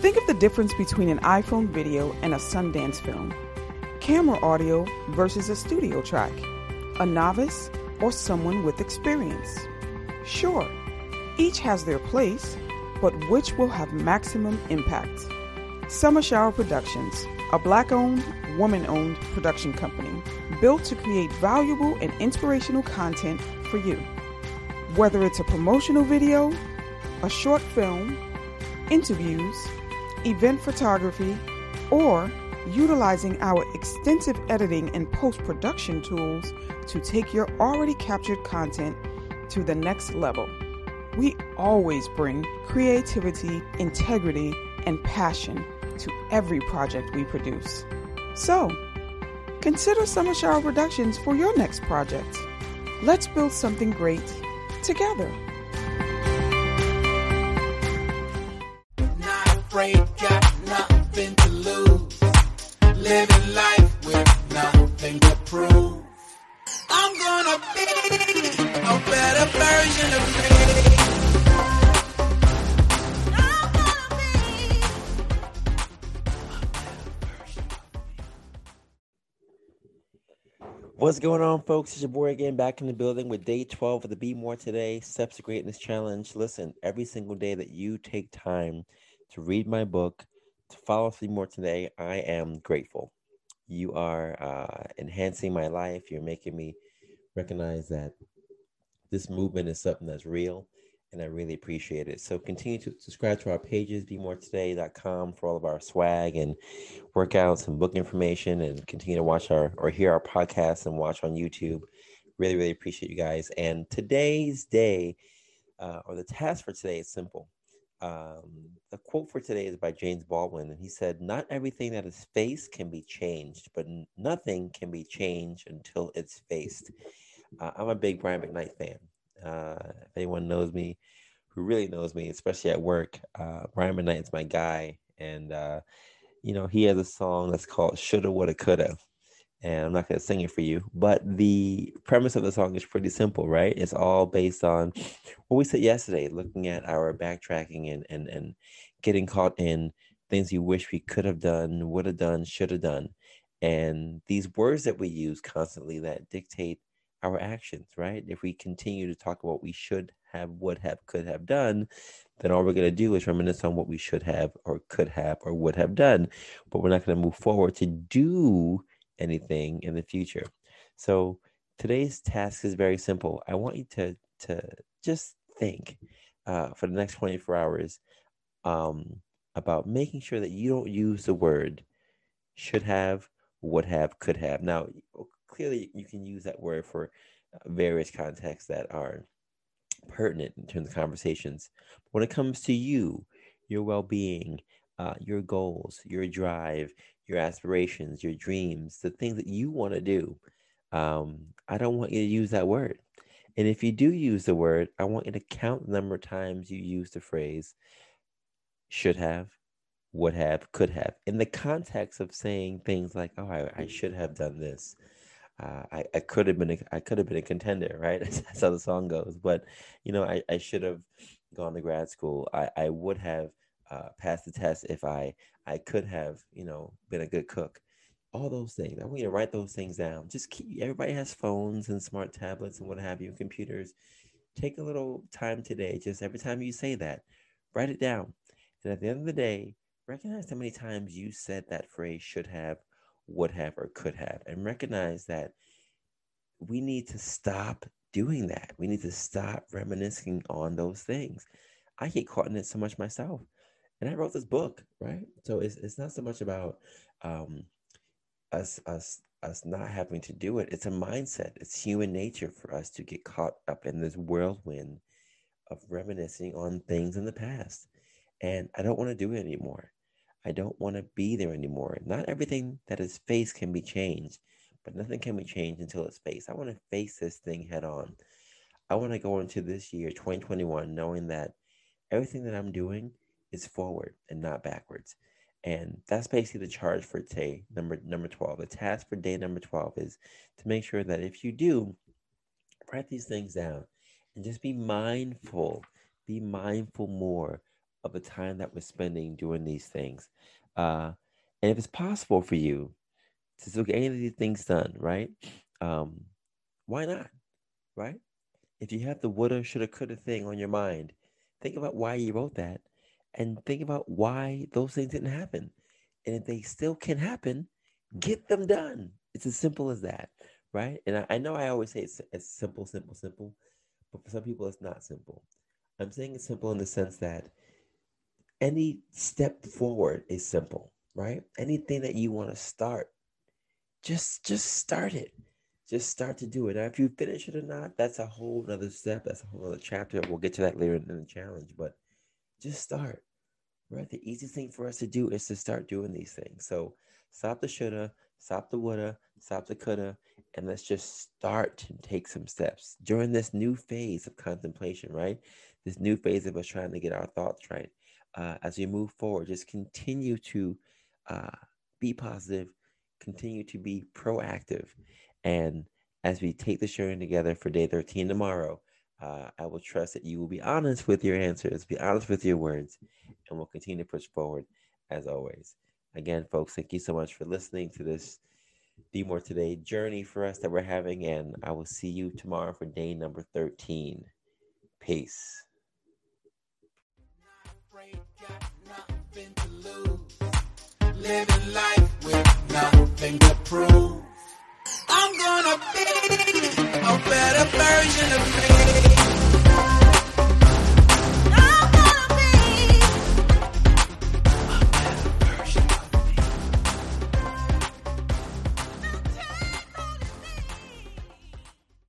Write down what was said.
Think of the difference between an iPhone video and a Sundance film, camera audio versus a studio track, a novice or someone with experience. Sure, each has their place, but which will have maximum impact? Summer Shower Productions, a black owned, woman owned production company built to create valuable and inspirational content for you. Whether it's a promotional video, a short film, interviews, event photography, or utilizing our extensive editing and post production tools to take your already captured content to the next level. We always bring creativity, integrity, and passion to every project we produce. So, consider Summer Shower Productions for your next project. Let's build something great together. Afraid, got nothing to lose. Living life with nothing to prove. I'm gonna be a better version of me. What's going on, folks? It's your boy again back in the building with day 12 of the Be More Today Steps to Greatness Challenge. Listen, every single day that you take time to read my book, to follow Be More Today, I am grateful. You are uh, enhancing my life. You're making me recognize that this movement is something that's real, and I really appreciate it. So continue to subscribe to our pages, BeMoreToday.com for all of our swag and workouts and book information, and continue to watch our or hear our podcasts and watch on YouTube. Really, really appreciate you guys. And today's day, uh, or the task for today, is simple. Um, the quote for today is by James Baldwin, and he said, "Not everything that is faced can be changed, but nothing can be changed until it's faced." Uh, I'm a big Brian McKnight fan. Uh, if anyone knows me, who really knows me, especially at work, uh, Brian McKnight is my guy, and uh, you know he has a song that's called "Shoulda, Woulda, Coulda." And I'm not going to sing it for you, but the premise of the song is pretty simple, right? It's all based on what we said yesterday, looking at our backtracking and and and getting caught in things you wish we could have done, would have done, should have done, and these words that we use constantly that dictate our actions, right? If we continue to talk about what we should have, would have, could have done, then all we're going to do is reminisce on what we should have, or could have, or would have done, but we're not going to move forward to do anything in the future. So today's task is very simple. I want you to to just think uh, for the next 24 hours um, about making sure that you don't use the word should have, would have, could have. Now, clearly, you can use that word for various contexts that are pertinent in terms of conversations. But when it comes to you, your well being, uh, your goals, your drive, your aspirations, your dreams, the things that you want to do, um, I don't want you to use that word. And if you do use the word, I want you to count the number of times you use the phrase should have, would have, could have, in the context of saying things like, "Oh, I, I should have done this. Uh, I, I could have been a, I could have been a contender, right? That's how the song goes. But you know, I, I should have gone to grad school. I, I would have uh, passed the test if I I could have, you know, been a good cook. All those things. I want you to write those things down. Just keep. Everybody has phones and smart tablets and what have you, computers. Take a little time today. Just every time you say that, write it down. And at the end of the day, recognize how many times you said that phrase should have, would have, or could have, and recognize that we need to stop doing that. We need to stop reminiscing on those things. I get caught in it so much myself. And I wrote this book, right? So it's, it's not so much about um, us us us not having to do it. It's a mindset. It's human nature for us to get caught up in this whirlwind of reminiscing on things in the past. And I don't want to do it anymore. I don't want to be there anymore. Not everything that is faced can be changed, but nothing can be changed until it's faced. I want to face this thing head on. I want to go into this year, 2021, knowing that everything that I'm doing is forward and not backwards. And that's basically the charge for today, number number 12. The task for day number 12 is to make sure that if you do, write these things down and just be mindful. Be mindful more of the time that we're spending doing these things. Uh, and if it's possible for you to still get any of these things done, right? Um, why not? Right? If you have the woulda, shoulda, coulda thing on your mind, think about why you wrote that and think about why those things didn't happen. And if they still can happen, get them done. It's as simple as that, right? And I, I know I always say it's, it's simple, simple, simple, but for some people, it's not simple. I'm saying it's simple in the sense that any step forward is simple, right? Anything that you want to start, just just start it. Just start to do it. Now, if you finish it or not, that's a whole other step. That's a whole other chapter. We'll get to that later in the challenge, but just start. Right? The easiest thing for us to do is to start doing these things. So stop the shoulda, stop the woulda, stop the coulda, and let's just start and take some steps during this new phase of contemplation, right? This new phase of us trying to get our thoughts right uh, as we move forward, just continue to uh, be positive, continue to be proactive. And as we take the sharing together for day 13 tomorrow, uh, I will trust that you will be honest with your answers, be honest with your words, and we'll continue to push forward as always. Again, folks, thank you so much for listening to this Be More Today journey for us that we're having. And I will see you tomorrow for day number 13. Peace. living life with nothing to prove. I'm gonna be a better version of me.